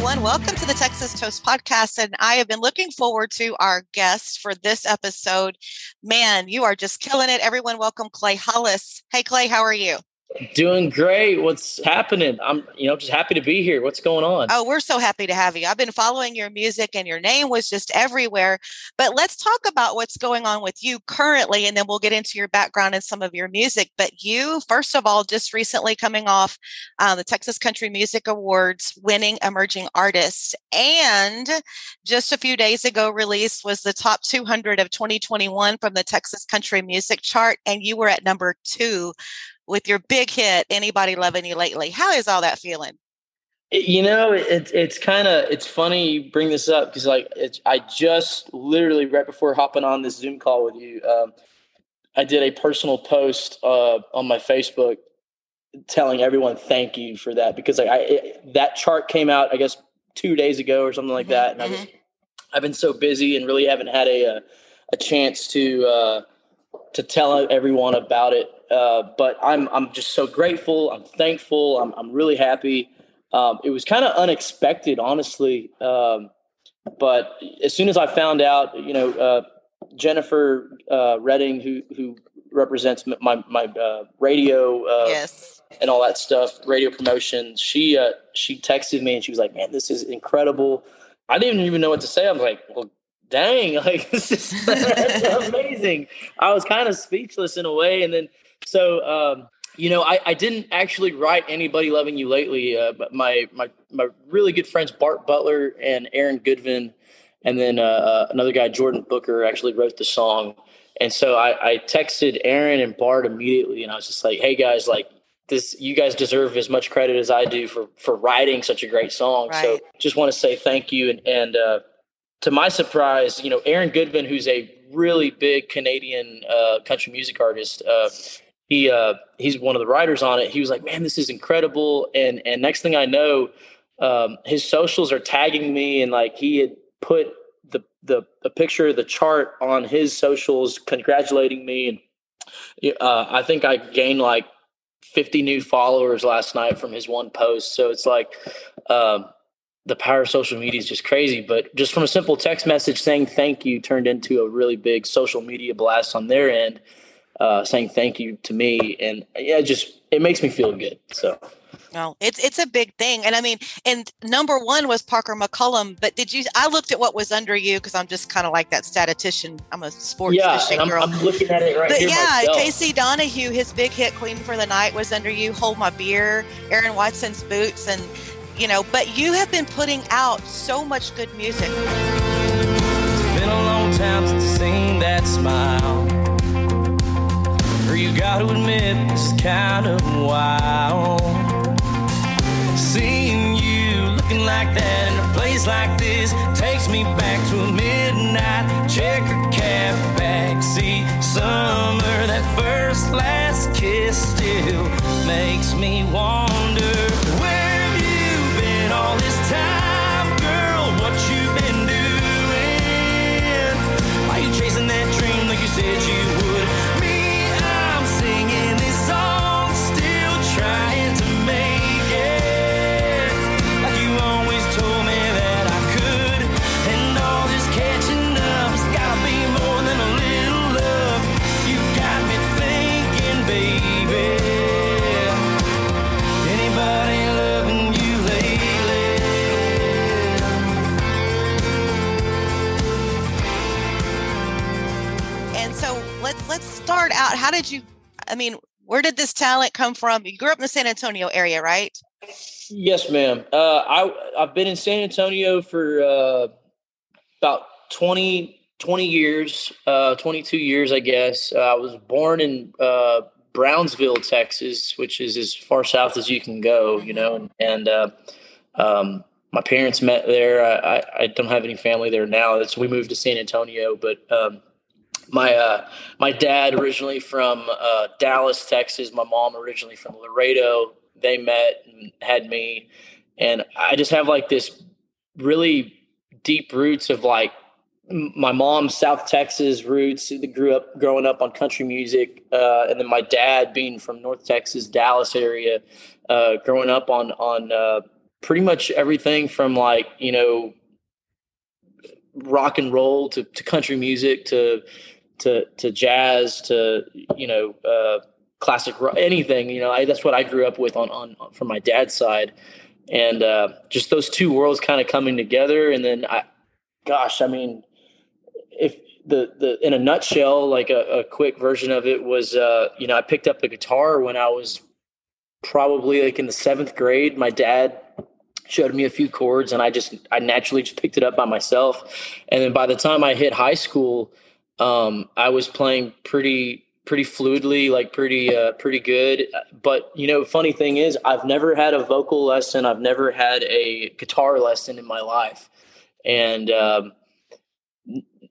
Everyone. Welcome to the Texas Toast podcast. And I have been looking forward to our guest for this episode. Man, you are just killing it. Everyone, welcome Clay Hollis. Hey, Clay, how are you? Doing great. What's happening? I'm, you know, just happy to be here. What's going on? Oh, we're so happy to have you. I've been following your music and your name was just everywhere. But let's talk about what's going on with you currently, and then we'll get into your background and some of your music. But you, first of all, just recently coming off uh, the Texas Country Music Awards, winning Emerging Artist, and just a few days ago released was the top 200 of 2021 from the Texas Country Music Chart, and you were at number two with your big hit, Anybody Loving You Lately. How is all that feeling? You know, it's it's kind of it's funny you bring this up because like it's, I just literally right before hopping on this Zoom call with you, um, I did a personal post uh, on my Facebook telling everyone thank you for that because like I it, that chart came out I guess two days ago or something like mm-hmm, that, and mm-hmm. I was I've been so busy and really haven't had a a, uh, a chance to uh, to tell everyone about it uh, but I'm I'm just so grateful. I'm thankful. I'm I'm really happy. Um, it was kind of unexpected, honestly. Um, but as soon as I found out, you know, uh, Jennifer uh, Redding, who who represents my my uh, radio, uh, yes. and all that stuff, radio promotion, she uh, she texted me and she was like, "Man, this is incredible." I didn't even know what to say. I was like, "Well, dang, like this is that's amazing." I was kind of speechless in a way, and then so, um, you know, I, I didn't actually write anybody loving you lately, uh, but my my my really good friends Bart Butler and Aaron Goodvin, and then uh, uh, another guy Jordan Booker actually wrote the song. And so I, I texted Aaron and Bart immediately, and I was just like, "Hey guys, like this, you guys deserve as much credit as I do for for writing such a great song. Right. So just want to say thank you." And and uh, to my surprise, you know, Aaron Goodvin, who's a really big Canadian uh, country music artist, uh, he uh, he's one of the writers on it. He was like, "Man, this is incredible!" And and next thing I know, um, his socials are tagging me, and like he had put the the a picture of the chart on his socials, congratulating me. And uh, I think I gained like 50 new followers last night from his one post. So it's like um, the power of social media is just crazy. But just from a simple text message saying thank you turned into a really big social media blast on their end uh, saying thank you to me, and yeah, just it makes me feel good. So. No, it's it's a big thing, and I mean, and number one was Parker McCollum. But did you? I looked at what was under you because I'm just kind of like that statistician. I'm a sports yeah, I'm, girl. I'm looking at it right but here. yeah, myself. Casey Donahue, his big hit "Queen for the Night" was under you. Hold My Beer, Aaron Watson's Boots, and you know. But you have been putting out so much good music. It's been a long time since I've seen that smile you gotta admit it's kind of wild. Seeing you looking like that in a place like this takes me back to a midnight checker cab backseat summer. That first last kiss still makes me said you start out, how did you? I mean, where did this talent come from? You grew up in the San Antonio area, right? Yes, ma'am. Uh, I I've been in San Antonio for uh, about 20, 20 years, uh, 22 years, I guess. Uh, I was born in uh, Brownsville, Texas, which is as far south as you can go, you know, and, and uh, um, my parents met there. I, I, I, don't have any family there now. So we moved to San Antonio, but um, my uh, my dad originally from uh, Dallas, Texas. My mom originally from Laredo. They met and had me, and I just have like this really deep roots of like my mom's South Texas roots. Grew up growing up on country music, uh, and then my dad being from North Texas, Dallas area, uh, growing up on on uh, pretty much everything from like you know rock and roll to, to country music to to to jazz to you know uh, classic rock, anything. You know, I, that's what I grew up with on on from my dad's side, and uh, just those two worlds kind of coming together. And then I, gosh, I mean, if the the in a nutshell, like a, a quick version of it was, uh, you know, I picked up the guitar when I was probably like in the seventh grade. My dad showed me a few chords and I just I naturally just picked it up by myself. And then by the time I hit high school, um, I was playing pretty pretty fluidly, like pretty uh, pretty good. But you know, funny thing is, I've never had a vocal lesson. I've never had a guitar lesson in my life, and um,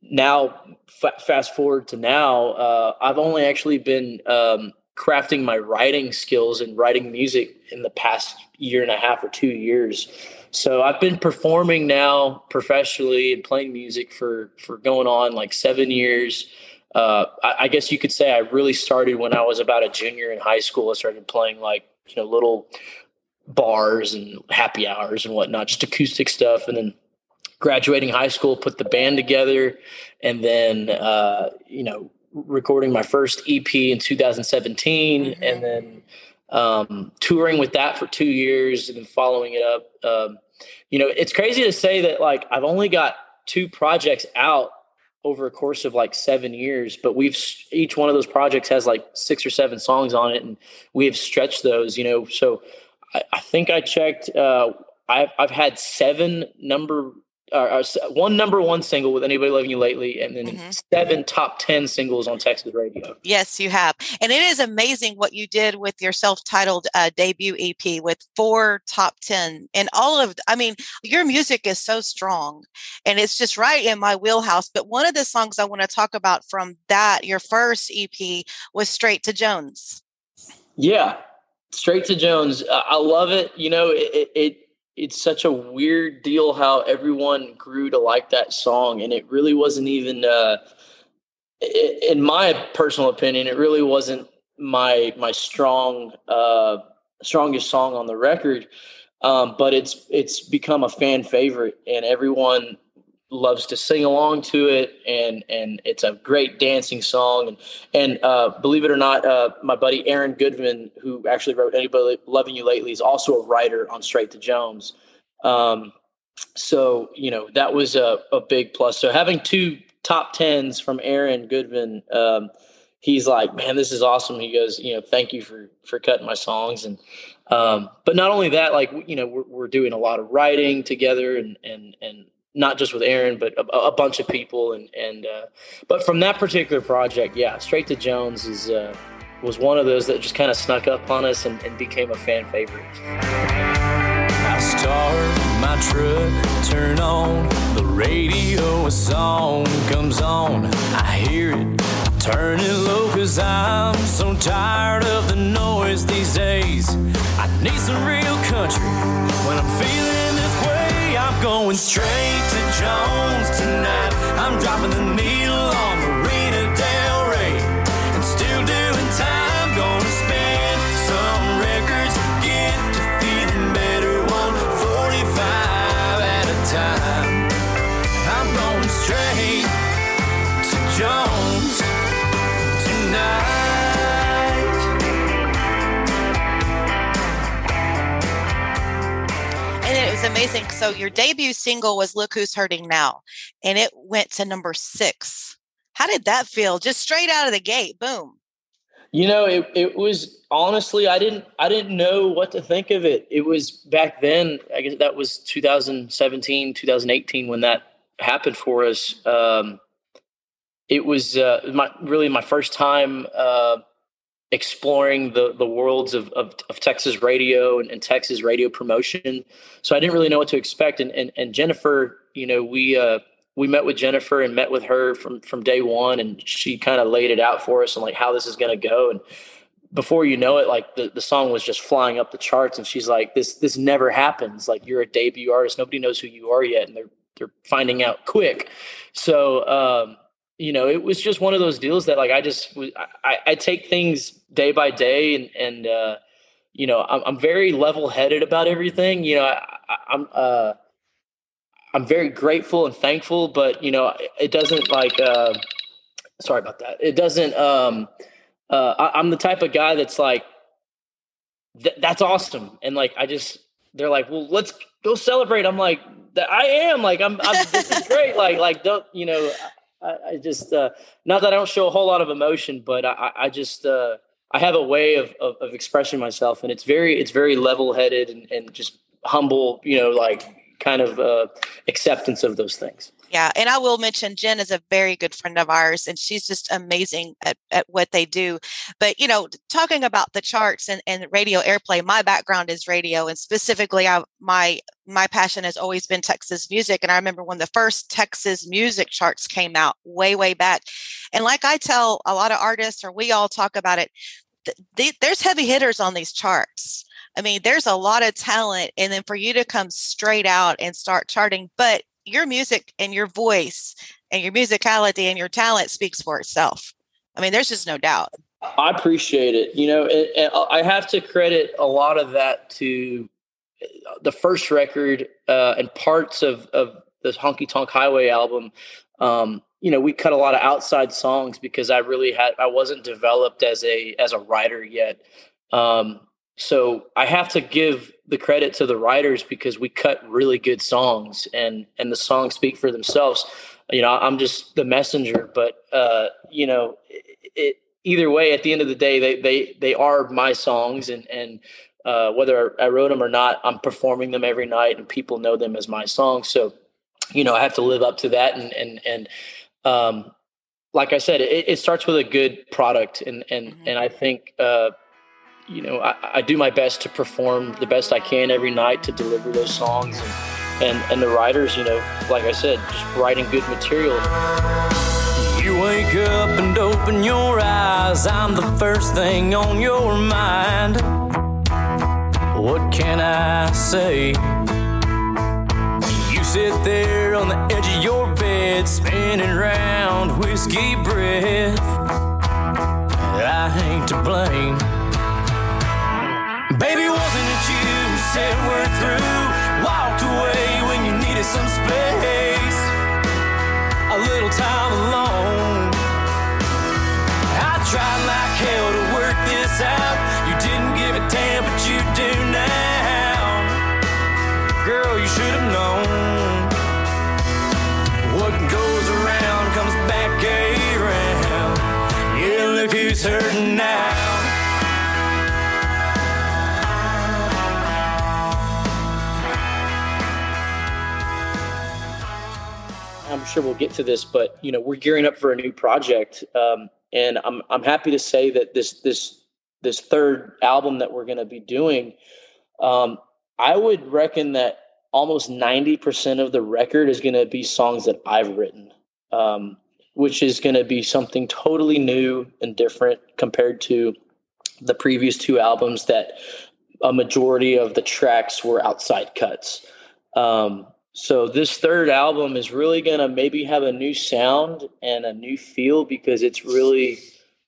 now fast forward to now, uh, I've only actually been um, crafting my writing skills and writing music in the past year and a half or two years. So I've been performing now professionally and playing music for for going on like seven years. Uh, I, I, guess you could say I really started when I was about a junior in high school. I started playing like you know little bars and happy hours and whatnot, just acoustic stuff, and then graduating high school, put the band together, and then uh, you know recording my first EP in 2017, mm-hmm. and then um, touring with that for two years and following it up. Um, you know, it's crazy to say that like I've only got two projects out over a course of like seven years, but we've each one of those projects has like six or seven songs on it, and we have stretched those. You know, so I, I think I checked. Uh, I've I've had seven number uh, one number one single with anybody loving you lately and then mm-hmm. seven top 10 singles on texas radio. Yes you have. And it is amazing what you did with your self-titled uh, debut ep with four top 10 and all of i mean your music is so strong and it's just right in my wheelhouse. But one of the songs i want to talk about from that your first ep was straight to jones. Yeah. Straight to jones. I love it. You know it, it it's such a weird deal how everyone grew to like that song and it really wasn't even uh, in my personal opinion it really wasn't my my strong uh, strongest song on the record um, but it's it's become a fan favorite and everyone loves to sing along to it and and it's a great dancing song. And and uh, believe it or not uh, my buddy Aaron Goodvin who actually wrote anybody loving you lately is also a writer on straight to jones. Um, so you know that was a, a big plus. So having two top tens from Aaron Goodvin um, he's like man this is awesome. He goes you know thank you for for cutting my songs. And um, but not only that like you know we're, we're doing a lot of writing together and and and not just with Aaron, but a, a bunch of people. And and uh, but from that particular project, yeah, Straight to Jones is uh, was one of those that just kind of snuck up on us and, and became a fan favorite. I start my truck, turn on the radio, a song comes on, I hear it. Turn it low cause I'm so tired of the noise these days. I need some real country when I'm feeling. I'm going straight to Jones tonight. I'm dropping the needle on Marina Del Rey and still doing time. Gonna some records, get to feeling better. 145 at a time. I'm going straight to Jones tonight. was amazing. So your debut single was "Look Who's Hurting Now," and it went to number six. How did that feel? Just straight out of the gate, boom. You know, it it was honestly, I didn't I didn't know what to think of it. It was back then. I guess that was 2017, 2018 when that happened for us. Um, it was uh, my really my first time uh, exploring the the worlds of, of, of Texas radio and, and, Texas radio promotion. So I didn't really know what to expect. And and, and Jennifer, you know, we uh, we met with Jennifer and met with her from from day one, and she kind of laid it out for us and like how this is going to go. And before you know it, like the, the song was just flying up the charts, and she's like, "This this never happens. Like you're a debut artist, nobody knows who you are yet, and they're they're finding out quick." So um, you know, it was just one of those deals that like I just I, I take things day by day, and and uh, you know I'm, I'm very level headed about everything. You know, I, I'm uh, I'm very grateful and thankful, but you know, it doesn't like. Uh, sorry about that. It doesn't. Um, uh, I, am the type of guy that's like, th- that's awesome, and like I just they're like, well, let's go celebrate. I'm like, I am like I'm. I'm this is great. Like like don't you know. I, I just uh, not that I don't show a whole lot of emotion, but I, I just uh, I have a way of, of, of expressing myself, and it's very it's very level headed and, and just humble. You know, like kind of uh, acceptance of those things. Yeah. And I will mention Jen is a very good friend of ours and she's just amazing at, at what they do. But, you know, talking about the charts and, and radio airplay, my background is radio and specifically I, my my passion has always been Texas music. And I remember when the first Texas music charts came out way, way back. And like I tell a lot of artists, or we all talk about it, th- th- there's heavy hitters on these charts. I mean, there's a lot of talent. And then for you to come straight out and start charting, but your music and your voice and your musicality and your talent speaks for itself. I mean, there's just no doubt. I appreciate it. You know, and, and I have to credit a lot of that to uh, the first record uh, and parts of, of this Honky Tonk Highway album. Um, you know, we cut a lot of outside songs because I really had I wasn't developed as a as a writer yet. Um, so I have to give the credit to the writers because we cut really good songs and and the songs speak for themselves. You know, I'm just the messenger, but uh, you know, it, it, either way, at the end of the day, they they they are my songs, and and uh, whether I wrote them or not, I'm performing them every night, and people know them as my songs. So, you know, I have to live up to that, and and and um, like I said, it, it starts with a good product, and and mm-hmm. and I think. Uh, you know, I, I, do my best to perform the best I can every night to deliver those songs. And, and, and the writers, you know, like I said, just writing good material. You wake up and open your eyes, I'm the first thing on your mind. What can I say? You sit there on the edge of your bed, spinning round whiskey breath. I ain't to blame. Baby, wasn't it you who said we're through? Walked away when you needed some space, a little time alone. I tried like hell to work this out. You didn't give a damn, but you do now. Girl, you should have known. What goes around comes back around. Yeah, look who's hurting now. I'm sure we'll get to this, but you know, we're gearing up for a new project, um, and I'm I'm happy to say that this this this third album that we're going to be doing, um, I would reckon that almost 90% of the record is going to be songs that I've written, um, which is going to be something totally new and different compared to the previous two albums that a majority of the tracks were outside cuts. Um, so this third album is really going to maybe have a new sound and a new feel because it's really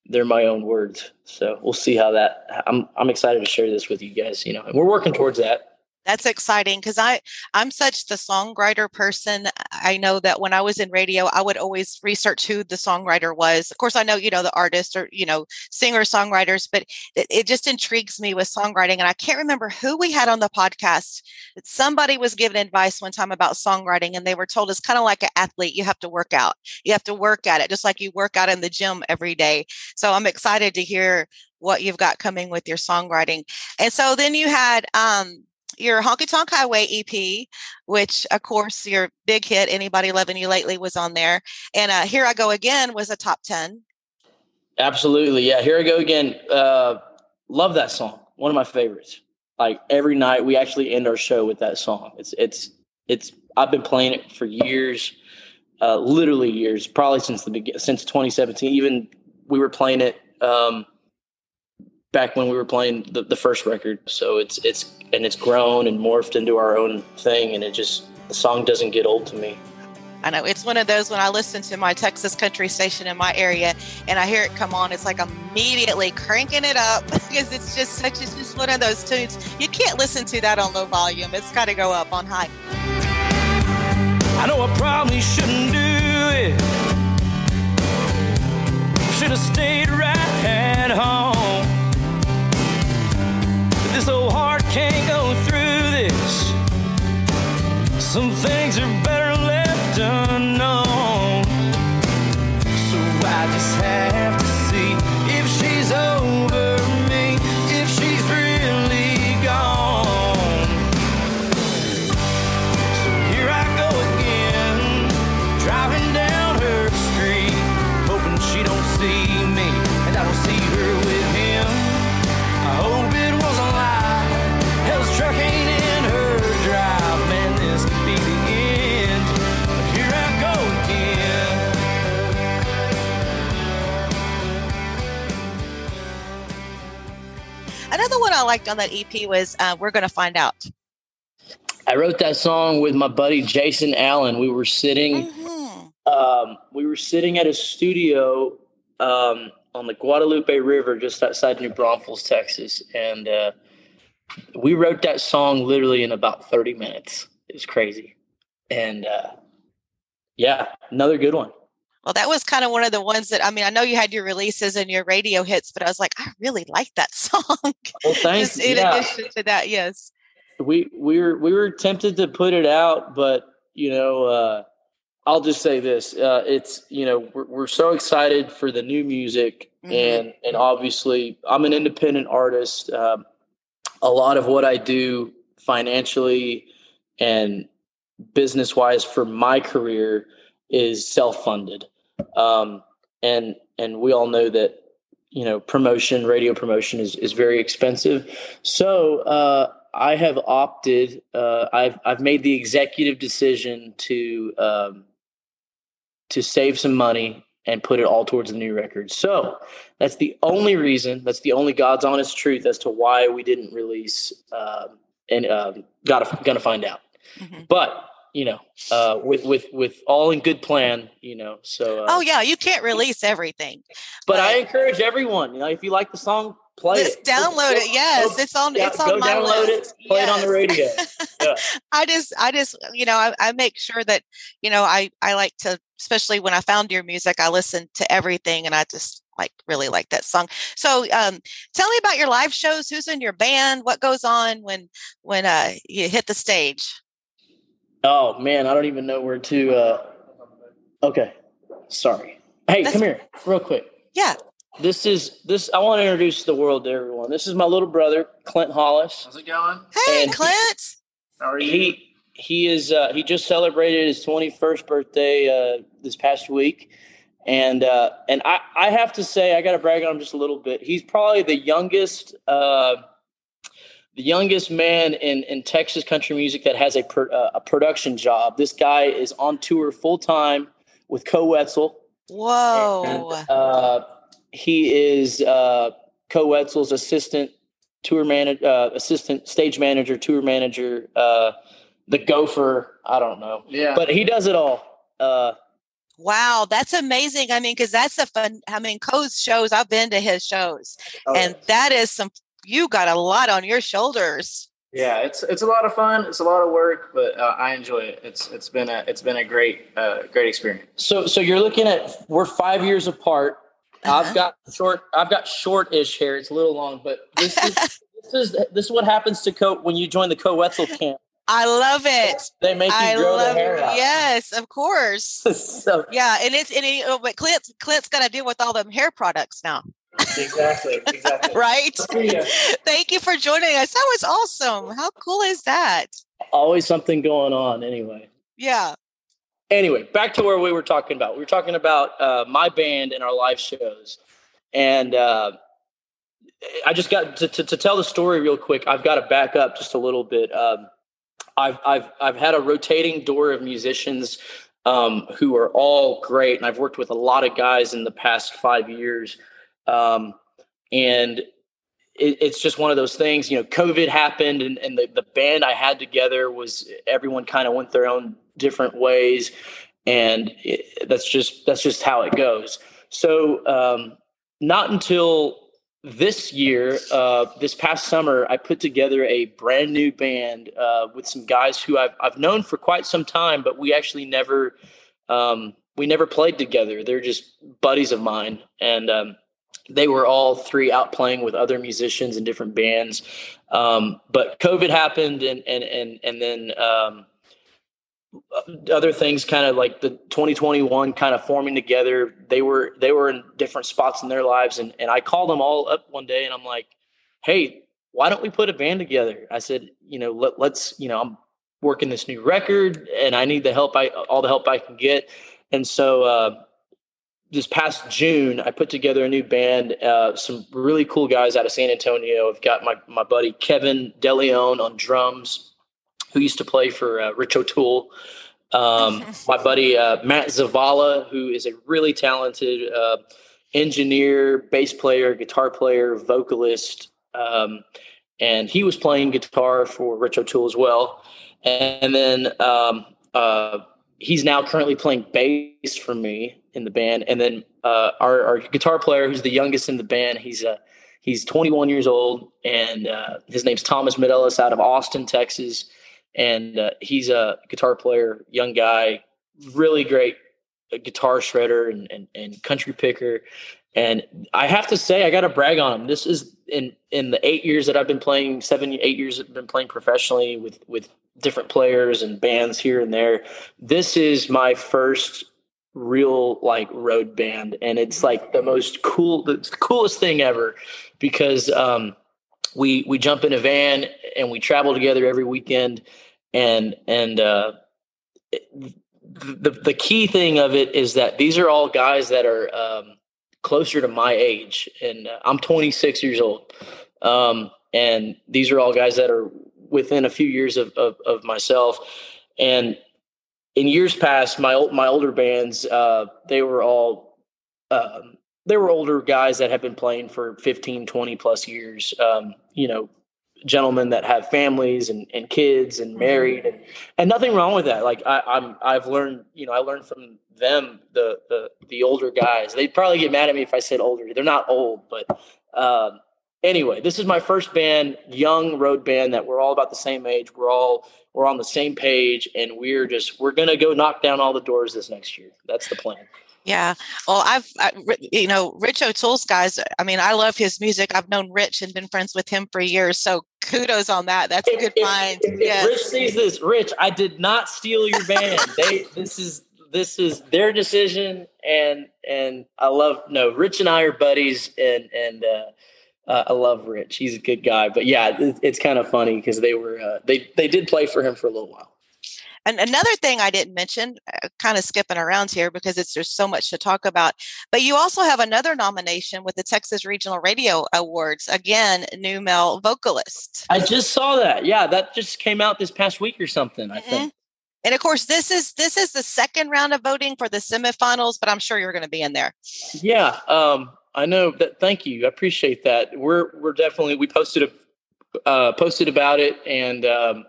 they're my own words. So we'll see how that I'm I'm excited to share this with you guys, you know. And we're working towards that that's exciting because i i'm such the songwriter person i know that when i was in radio i would always research who the songwriter was. Of course i know you know the artist or you know singer songwriters but it, it just intrigues me with songwriting and i can't remember who we had on the podcast somebody was given advice one time about songwriting and they were told it's kind of like an athlete you have to work out you have to work at it just like you work out in the gym every day. So i'm excited to hear what you've got coming with your songwriting. And so then you had um your Honky Tonk Highway EP, which of course your big hit, Anybody Loving You Lately, was on there. And uh, Here I Go Again was a top 10. Absolutely. Yeah. Here I go again. Uh, love that song. One of my favorites. Like every night we actually end our show with that song. It's, it's, it's, I've been playing it for years, uh, literally years, probably since the beginning, since 2017. Even we were playing it, um, back when we were playing the, the first record. So it's, it's, and it's grown and morphed into our own thing. And it just, the song doesn't get old to me. I know it's one of those when I listen to my Texas country station in my area and I hear it come on, it's like immediately cranking it up because it's just such it's just one of those tunes. You can't listen to that on low volume. It's got to go up on high. I know I probably shouldn't do it. Should have stayed right at home. This old heart can't go through this. Some things are better left unknown. So I just have liked on that EP was uh, "We're Gonna Find Out." I wrote that song with my buddy Jason Allen. We were sitting Mhm. um, we were sitting at a studio um, on the Guadalupe River just outside New Braunfels, Texas, and uh, we wrote that song literally in about 30 minutes. It was crazy, and uh, yeah, another good one. Well, that was kind of one of the ones that I mean, I know you had your releases and your radio hits, but I was like, I really like that song. Well, thanks. In yeah. addition to that, yes. we we were we were tempted to put it out, but you know, uh, I'll just say this: uh, it's you know we're, we're so excited for the new music, Mhm. and and obviously I'm an independent artist. Um, a lot of what I do financially and business wise for my career is self funded, um, and and we all know that you know promotion, radio promotion is is very expensive. So uh, I have opted. Uh, I've I've made the executive decision to um, to save some money and put it all towards the new record. So that's the only reason. That's the only God's honest truth as to why we didn't release. Um, and um, gotta gonna find out. Mhm. But you know, uh, with with with all in good plan, you know. So. Uh, Oh yeah, you can't release everything. But I encourage everyone. You know, if you like the song, play Just it. download it. Yes, it's on. Yeah, it's on go my download list. it. Play it on the radio. Yeah. I just, I just, you know, I, I make sure that, you know, I, I like to, especially when I found your music, I listen to everything, and I just like really like that song. So, um, tell me about your live shows. Who's in your band? What goes on when, when uh, you hit the stage? Oh man, I don't even know where to. Uh... Okay, sorry. Hey, That's- come here, real quick. Yeah. This is this. I want to introduce the world to everyone. This is my little brother, Clint Hollis. How's it going? Hey, And- Clint. How are you? He he is uh, he just celebrated his 21st birthday uh, this past week, and uh, and I I have to say I got to brag on him just a little bit. He's probably the youngest. Uh, the youngest man in, in Texas country music that has a pro, uh, a production job. This guy is on tour full time with Koe Wetzel. Whoa. And, uh, he is uh, Koe Wetzel's assistant tour manager, uh, assistant stage manager, tour manager, uh, the gopher. I don't know, yeah. but he does it all. Uh, Wow, that's amazing. I mean, because that's a fun. I mean, Koe's shows. I've been to his shows, Oh, and that is some. You got a lot on your shoulders. yeah, it's it's a lot of fun. It's a lot of work, but uh, I enjoy it. It's it's been a it's been a great uh, great experience. so so you're looking at we're five years apart. Uh-huh. I've got short. I've got short-ish hair. It's a little long, but this is this is this is what happens to Koe when you join the Koe Wetzel camp. I love it. They make you I grow the hair out. Yes, of course. so Yeah, and it's and it, oh, but Clint's Clint's got to deal with all them hair products now, Exactly. Exactly. right? Yeah. Thank you for joining us. That was awesome. How cool is that? always something going on. Anyway. Yeah. anyway, back to where we were talking about. We were talking about uh, my band and our live shows. and uh, I just got to, to, to, tell the story real quick. I've got to back up just a little bit. Um, I've I've I've had a rotating door of musicians um, who are all great, and I've worked with a lot of guys in the past five years, um, and it, it's just one of those things. You know, COVID happened, and, and the the band I had together was everyone kind of went their own different ways, and it, that's just that's just how it goes. So um, not until this year, uh, this past summer, I put together a brand new band uh, with some guys who I've I've known for quite some time, but we actually never um, we never played together. They're just buddies of mine, and um, they were all three out playing with other musicians in different bands. Um, but COVID happened, and and and and then um, other things kind of like the 2021 kind of forming together. They were they were in different spots in their lives and, and i called them all up one day and i'm like hey why don't we put a band together? I said you know let, let's you know i'm working this new record and i need the help i all the help i can get. And so uh, this past june i put together a new band uh, some really cool guys out of san antonio i've got my, my buddy kevin deleon on drums who used to play for uh, Rich O'Toole. Um, my buddy uh, Matt Zavala, who is a really talented uh, engineer, bass player, guitar player, vocalist, um, and he was playing guitar for Rich O'Toole as well. And then um, uh, he's now currently playing bass for me in the band. And then uh, our, our, guitar player, who's the youngest in the band, he's a uh, he's 21 years old, and his name's Thomas Medelis out of Austin, Texas and uh, he's a guitar player, young guy, really great uh, guitar shredder and, and, and country picker. And I have to say, I got to brag on him. This is in in the eight years that I've been playing, seven eight years I've been playing professionally with with different players and bands here and there. This is my first real like road band, and it's like the most cool, the coolest thing ever because um, we we jump in a van and we travel together every weekend and and uh, the the key thing of it is that these are all guys that are um, closer to my age and I'm 26 years old um, and these are all guys that are within a few years of, of, of myself and in years past my my older bands uh, they were all um, they were older guys that have been playing for 15, 20 plus years. Um, you know, gentlemen that have families and, and kids and mm-hmm. married and, and nothing wrong with that. Like I, I'm, I've learned, you know, I learned from them, the, the, the older guys, they'd probably get mad at me if I said older. They're not old, but, um, anyway, this is my first band, young road band that we're all about the same age. We're all, we're on the same page and we're just, we're going to go knock down all the doors this next year. That's the plan. Yeah. Well, I've, I, you know, Rich O'Toole's guys. I mean, I love his music. I've known Rich and been friends with him for years. So kudos on that. That's a good find. Yeah. Rich sees this. Rich, I did not steal your band. they, this is, this is their decision. And, and I love, no, Rich and I are buddies and, and, uh, uh, I love Rich. He's a good guy, but yeah, it, it's kind of funny because they were uh, they they did play for him for a little while. And another thing I didn't mention, uh, kind of skipping around here because it's there's so much to talk about, but you also have another nomination with the Texas Regional Radio Awards. Again, new male vocalist. I just saw that. Yeah, that just came out this past week or something. I mm-hmm. think. And of course, this is this is the second round of voting for the semifinals, but I'm sure you're going to be in there. Yeah, um, I know that. Thank you. I appreciate that. We're we're definitely we posted a uh, posted about it, and um,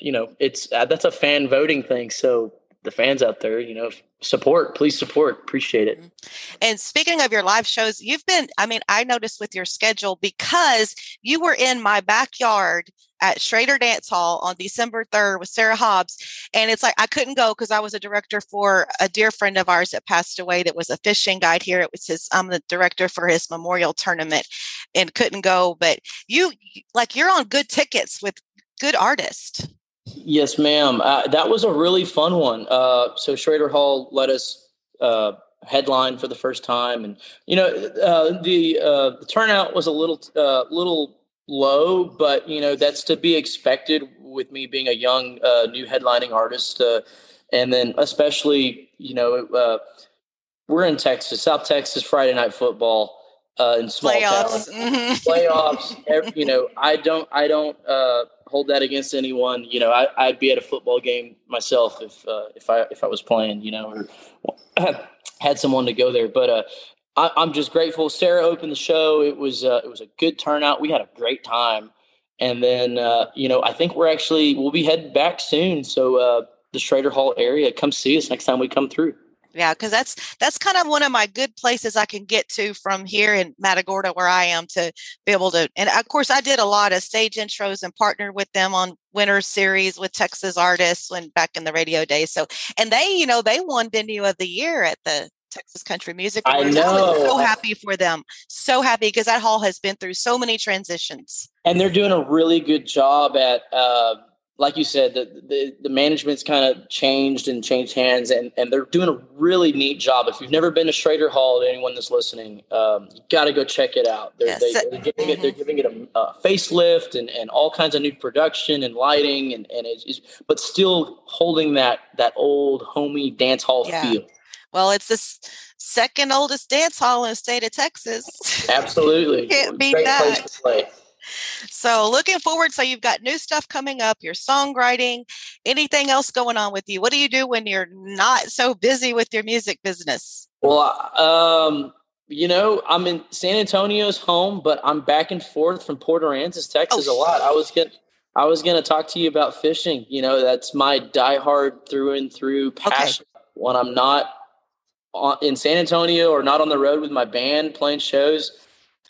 you know, it's uh, that's a fan voting thing. So the fans out there, you know, support, please support. Appreciate it. Mm-hmm. And speaking of your live shows, you've been, I mean, I noticed with your schedule because you were in my backyard at Schroeder Dance Hall on December 3rd with Sarah Hobbs. And it's like I couldn't go because I was a director for a dear friend of ours that passed away that was a fishing guide here. It was his, I'm the director for his memorial tournament and couldn't go. But you, like, you're on good tickets with good artists. Yes, ma'am. Uh, that was a really fun one. Uh, so Schroeder Hall let us uh, headline for the first time, and you know uh, the, uh, the turnout was a little uh, little low, but you know that's to be expected with me being a young new headlining artist, and then especially you know we're in Texas, South Texas, Friday night football. Uh, in small Playoffs. towns. Mhm. Playoffs. ev- you know, I don't I don't uh, hold that against anyone. You know, I, I'd be at a football game myself if uh, if I if I was playing. You know, or had someone to go there. But uh, I, I'm just grateful. Sarah opened the show. It was uh, it was a good turnout. We had a great time. And then uh, you know, I think we're actually we'll be heading back soon. So uh, the Schroeder Hall area, come see us next time we come through. Yeah, because that's that's kind of one of my good places I can get to from here in Matagorda, where I am, to be able to. And of course, I did a lot of stage intros and partnered with them on Winter Series with Texas artists when back in the radio days. So, and they, you know, they won Venue of the Year at the Texas Country Music I Awards. I was so happy for them, so happy because that hall has been through so many transitions. and they're doing a really good job at uh, like you said the, the, the management's kind of changed and changed hands and, and they're doing a really neat job if you've never been to Schroeder Hall to anyone that's listening um, you got to go check it out they're, Yes. they, are giving it they're giving it a, a facelift and, and all kinds of new production and lighting and, and it's, it's but still holding that that old homey dance hall Yeah. feel Well, it's the second oldest dance hall in the state of Texas. absolutely Can't beat that. So looking forward. So you've got new stuff coming up, your songwriting, anything else going on with you? What do you do when you're not so busy with your music business? Well, um, you know, I'm in San Antonio's home, but I'm back and forth from Port Aransas, Texas, Oh, a lot. I was gonna, I was gonna talk to you about fishing. You know, that's my diehard through and through passion. When I'm not on, in San Antonio or not on the road with my band playing shows,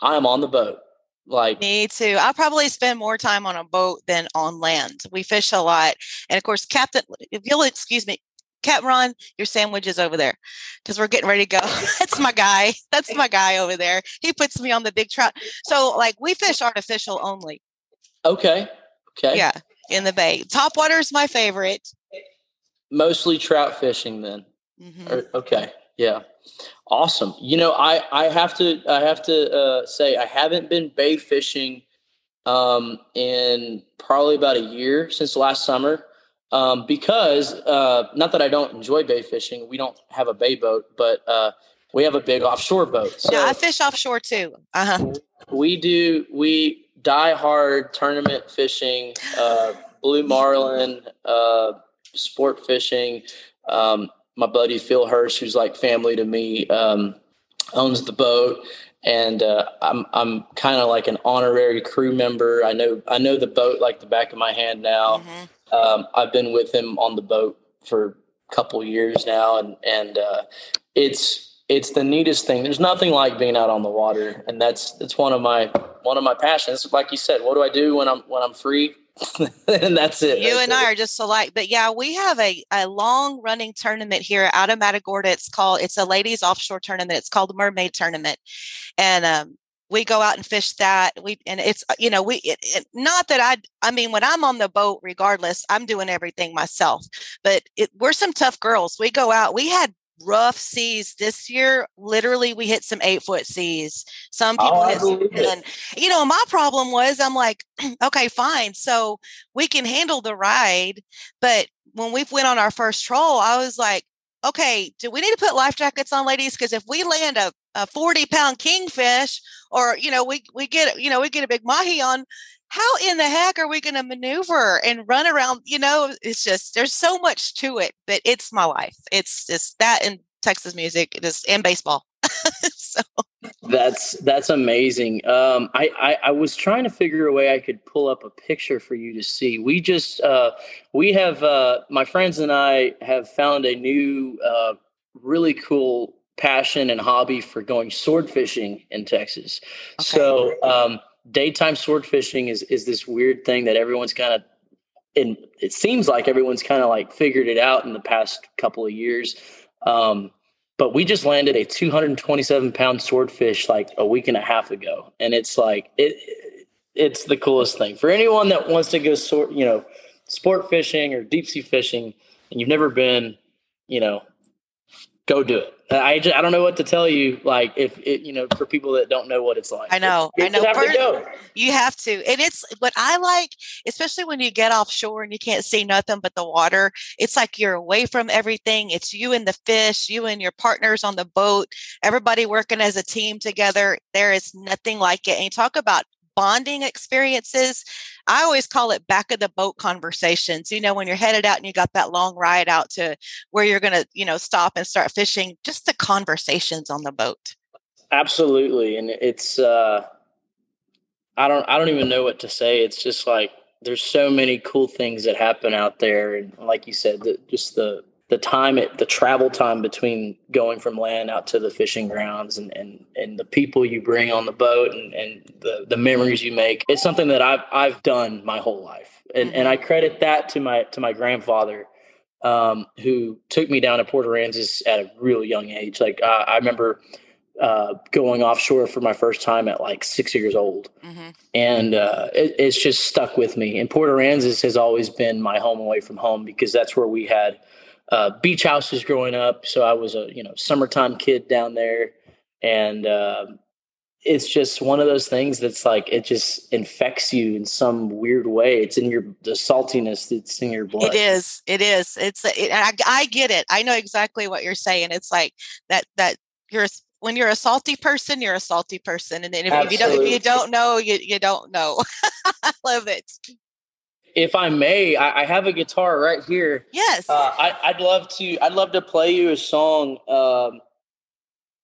I am on the boat. Like, Me too. I probably spend more time on a boat than on land. We fish a lot. And of course, Captain, if you'll excuse me, Captain Ron, your sandwich is over there because we're getting ready to go. That's my guy. That's my guy over there. He puts me on the big trout. So, like, we fish artificial only. okay, okay, Yeah, in the bay. Top water is my favorite. mostly trout fishing then. Mhm. Or- okay. Yeah. Awesome. You know, I, I have to, I have to uh, say I haven't been bay fishing um, in probably about a year since last summer. Um, because uh, not that I don't enjoy bay fishing, we don't have a bay boat, but uh, we have a big offshore boat. So yeah, I fish offshore too. Uh huh. we do we die hard tournament fishing, uh, blue marlin, uh, sport fishing. Um, my buddy Phil Hirsch, who's like family to me, um, owns the boat, and uh, I'm I'm kind of like an honorary crew member. I know I know the boat like the back of my hand now. Mhm. Um, I've been with him on the boat for a couple years now, and and uh, it's it's the neatest thing. There's nothing like being out on the water, and that's that's one of my one of my passions. Like you said, what do I do when I'm when I'm free? and that's it. You right and there. I are just alike. But yeah, we have a, a long running tournament here out of Matagorda. It's called, it's a ladies offshore tournament. It's called the Mermaid Tournament. And um, we go out and fish that. We, and it's, you know, we, it, it, not that I, I mean, when I'm on the boat, regardless, I'm doing everything myself. But it, we're some tough girls. We go out, we had rough seas this year. Literally, we hit some eight foot seas. Some oh, people Oh, hit some believe it. 10 you know, my problem was I'm like, okay, fine. So we can handle the ride. But when we went on our first troll, I was like, okay, do we need to put life jackets on, ladies? Because if we land a, a 40 pound kingfish or, you know, we, we get, you know, we get a big mahi on, how in the heck are we going to maneuver and run around? You know, it's just, there's so much to it, but it's my life. It's just that and Texas music just, and baseball. so That's that's amazing. Um, I, I I was trying to figure a way I could pull up a picture for you to see. We just uh, we have uh, my friends and I have found a new uh, really cool passion and hobby for going sword fishing in Texas. So um, daytime sword fishing is is this weird thing that everyone's kind of and it seems like everyone's kind of like figured it out in the past couple of years. Um, but we just landed a 227 pound swordfish like a week and a half ago, and it's like it. It's the coolest thing for anyone that wants to go sort, you know, sport fishing or deep sea fishing, and you've never been, you know, go do it. I just, I don't know what to tell you. Like if it, you know, for people that don't know what it's like. I know, You I know. have to First- go. You have to. And it's what I like, especially when you get offshore and you can't see nothing but the water. It's like you're away from everything. It's you and the fish, you and your partners on the boat, everybody working as a team together. There is nothing like it. And you talk about bonding experiences. I always call it back of the boat conversations. You know, when you're headed out and you got that long ride out to where you're going to, you know, stop and start fishing, just the conversations on the boat. Absolutely, and it's uh, I don't I don't even know what to say. It's just like there's so many cool things that happen out there, and like you said, the, just the the time it the travel time between going from land out to the fishing grounds and and, and the people you bring on the boat and, and the the memories you make. It's something that I've I've done my whole life, and and I credit that to my to my grandfather um, who took me down to Port Aransas at a real young age. Like uh, I remember uh, going offshore for my first time at like six years old, Mhm. and uh, it, it's just stuck with me. And Port Aransas has always been my home away from home because that's where we had uh, beach houses growing up. So I was a you know summertime kid down there, and um it's just one of those things that's like it just infects you in some weird way. It's in your the saltiness that's in your blood. It is. It is. It's. It, I, I get it. I know exactly what you're saying. It's like that. That you're when you're a salty person, you're a salty person, and then if, if you don't, if you don't know, you you don't know. I love it. If I may, I, I have a guitar right here. Yes. Uh, I, I'd love to. I'd love to play you a song um,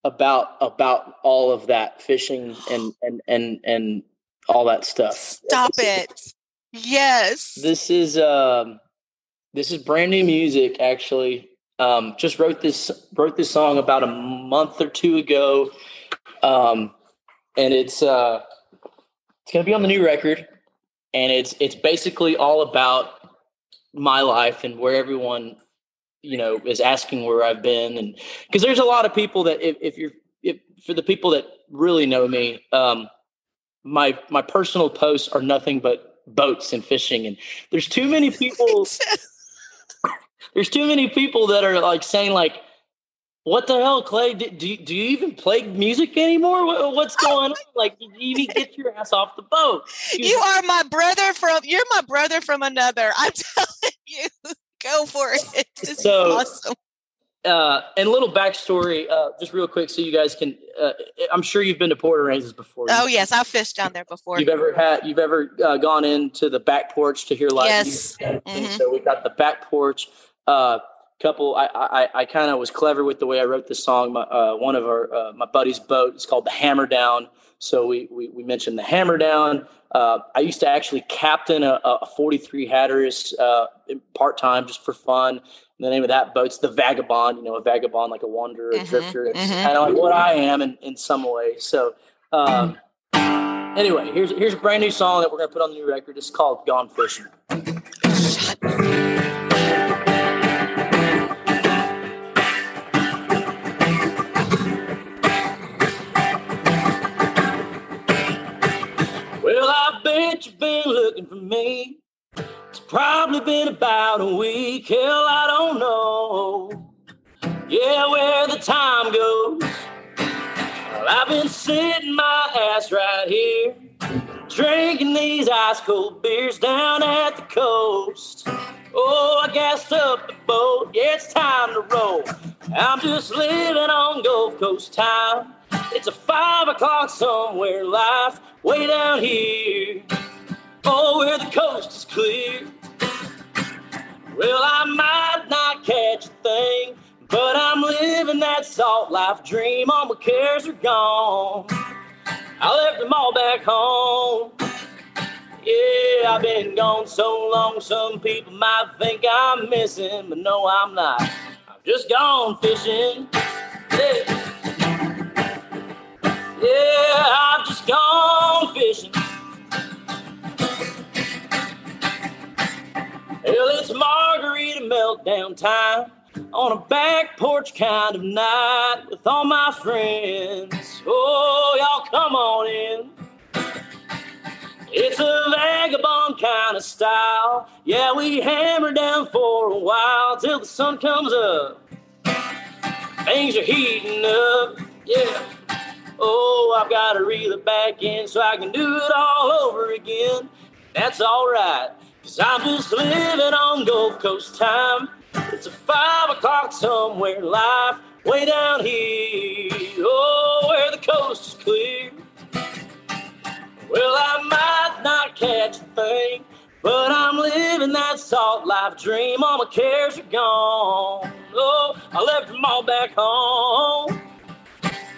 about about all of that fishing and and and and all that stuff. Stop it. Yes. This is um, this is brand new music. Actually, um, just wrote this wrote this song about a month or two ago, um, and it's uh, it's gonna be on the new record, and it's it's basically all about my life and where everyone you know is asking where I've been, and because there's a lot of people that if, if you're if for the people that really know me, um, my my personal posts are nothing but boats and fishing. And there's too many people there's too many people that are like saying like what the hell clay do, do, you, do you even play music anymore What- what's going on like you need to get your ass off the boat you are my brother from. You're my brother from another. I'm telling you. Go for it. This is So- awesome. uh, and a little backstory uh, just real quick so you guys can uh, i'm sure you've been to port aransas before Oh yes, I've fished down there before. you've ever had you've ever uh, gone into the back porch to hear live Yes. music everything. Mhm. so we got the back porch uh couple i i, I kind of was clever with the way i wrote this song my, uh, one of our uh, my buddy's boat is called the hammer down so we we, we mentioned the hammer down uh, I used to actually captain a, a 43 Hatteras uh, part time just for fun. And the name of that boat's the Vagabond. You know, a vagabond like a wanderer, a Mhm, drifter. It's mhm. kind of like what I am in, in some way. So, um, anyway, here's here's a brand new song that we're gonna put on the new record. It's called "Gone Fishing." For me. It's probably been about a week. Hell, I don't know. Yeah, where the time goes. Well, I've been sitting my ass right here, drinking these ice cold beers down at the coast. Oh, I gassed up the boat. Yeah, it's time to roll. I'm just living on Gulf Coast time. It's a five o'clock somewhere, life way down here. Oh, where the coast is clear. Well, I might not catch a thing, but I'm living that salt life dream. All my cares are gone. I left them all back home. Yeah, I've been gone so long, some people might think I'm missing, but no, I'm not. I'm just gone fishing. Yeah. Yeah, I've just gone fishing. Hell, it's margarita meltdown time on a back porch kind of night with all my friends. Oh, y'all come on in. It's a vagabond kind of style. Yeah, we hammer down for a while till the sun comes up. things are heating up. Yeah. Oh, I've got to reel it back in so I can do it all over again. That's all right, cause I'm just living on Gulf Coast time. It's a five o'clock somewhere, life way down here. Oh, where the coast is clear. Well, I might not catch a thing, but I'm living that salt life dream. All my cares are gone. Oh, I left them all back home.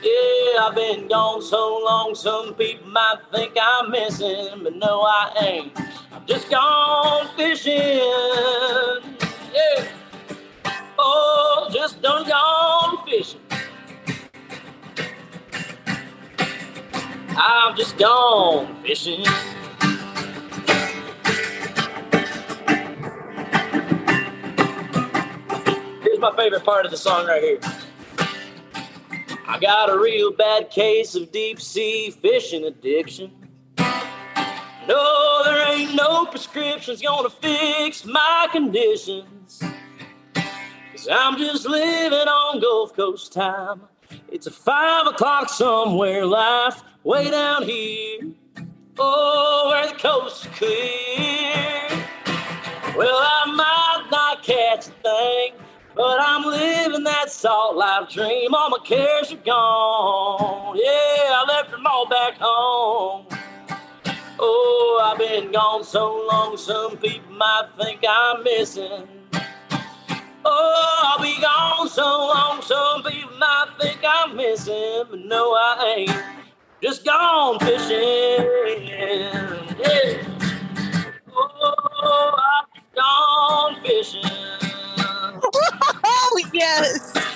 Yeah, I've been gone so long, some people might think I'm missing, but no, I ain't. I'm just gone fishing. Yeah. Oh, just done gone fishing. I'm just gone fishing. Here's my favorite part of the song right here. I got a real bad case of deep sea fishing addiction. No, there ain't no prescriptions gonna fix my conditions. Cause I'm just living on Gulf Coast time. It's a five o'clock somewhere, life way down here. Oh, where the coast is clear. Well, I might not catch a thing, but I'm living that salt life dream. All my cares are gone. Yeah, I left them all back home. Oh, I've been gone so long, some people might think I'm missing. Oh, I'll be gone so long, some people might think I'm missing, but no, I ain't. Just gone fishing. Yeah. Oh, I'm gone fishing. Yes.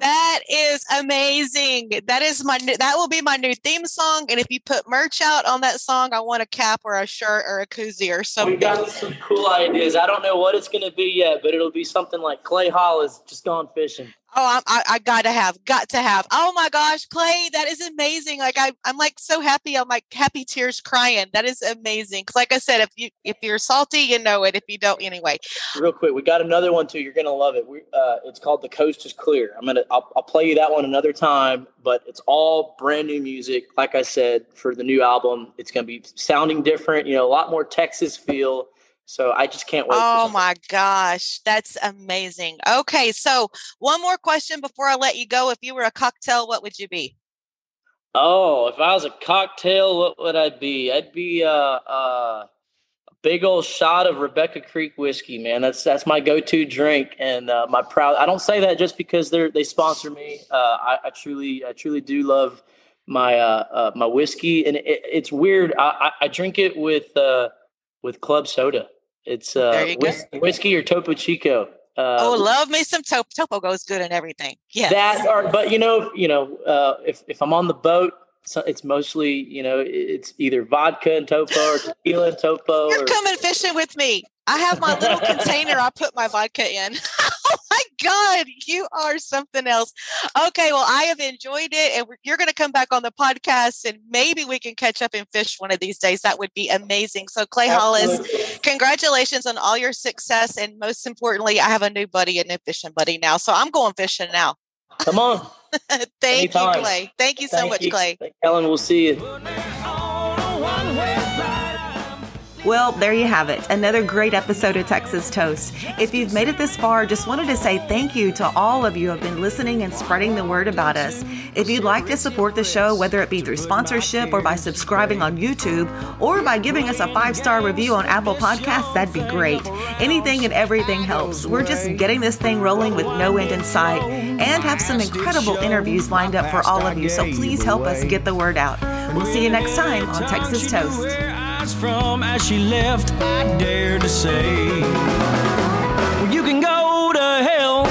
That is amazing. That is my new, that will be my new theme song. And if you put merch out on that song, I want a cap or a shirt or a koozie or something. We got some cool ideas. I don't know what it's going to be yet, but it'll be something like Clay Hollis just gone fishing. Oh, I, I got to have, got to have. Oh my gosh, Clay, that is amazing. Like I, I'm like so happy. I'm like happy tears crying. That is amazing. Cause like I said, if you, if you're salty, you know it. If you don't, anyway. Real quick, we got another one too. You're gonna love it. We, uh, it's called "The Coast Is Clear." I'm gonna, I'll, I'll play you that one another time. But it's all brand new music. Like I said, for the new album, it's gonna be sounding different. You know, a lot more Texas feel. So I just can't wait. Oh my gosh, that's amazing. Okay, so one more question before I let you go. If you were a cocktail, what would you be? Oh, if I was a cocktail, what would I be? I'd be uh, uh, a big old shot of Rebecca Creek whiskey, man. That's that's my go-to drink, and uh, my proud. I don't say that just because they're they sponsor me. Uh, I, I truly, I truly do love my uh, uh, my whiskey, and it, it's weird. I, I, I drink it with uh, with club soda. It's uh, There you go. whis- whiskey or Topo Chico. Uh, oh, love me some topo. Topo goes good and everything. Yeah, that or but you know you know uh, if if I'm on the boat, so it's mostly you know it's either vodka and topo or tequila and topo. You're Or, coming fishing with me. I have my little container I put my vodka in. oh my God, you are something else. Okay, well, I have enjoyed it, and you're going to come back on the podcast, and maybe we can catch up and fish one of these days. That would be amazing. So, Clay Hollis, Absolutely. congratulations on all your success, and most importantly, I have a new buddy, a new fishing buddy now. So I'm going fishing now. Come on, Thank Anytime. you, Clay. Thank you so Thank much, you. Clay. Ellen. We'll see you. Well, there you have it. Another great episode of Texas Toast. If you've made it this far, just wanted to say thank you to all of you who have been listening and spreading the word about us. If you'd like to support the show, whether it be through sponsorship or by subscribing on YouTube or by giving us a five star review on Apple Podcasts, that'd be great. Anything and everything helps. We're just getting this thing rolling with no end in sight and have some incredible interviews lined up for all of you. So please help us get the word out. We'll see you next time on Texas Toast. Where from as she left, I dare to say. Well, you can go to hell.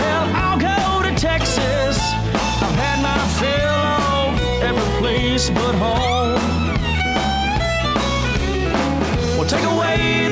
Hell, I'll go to Texas. I've had my fill of every place but home. Well, take away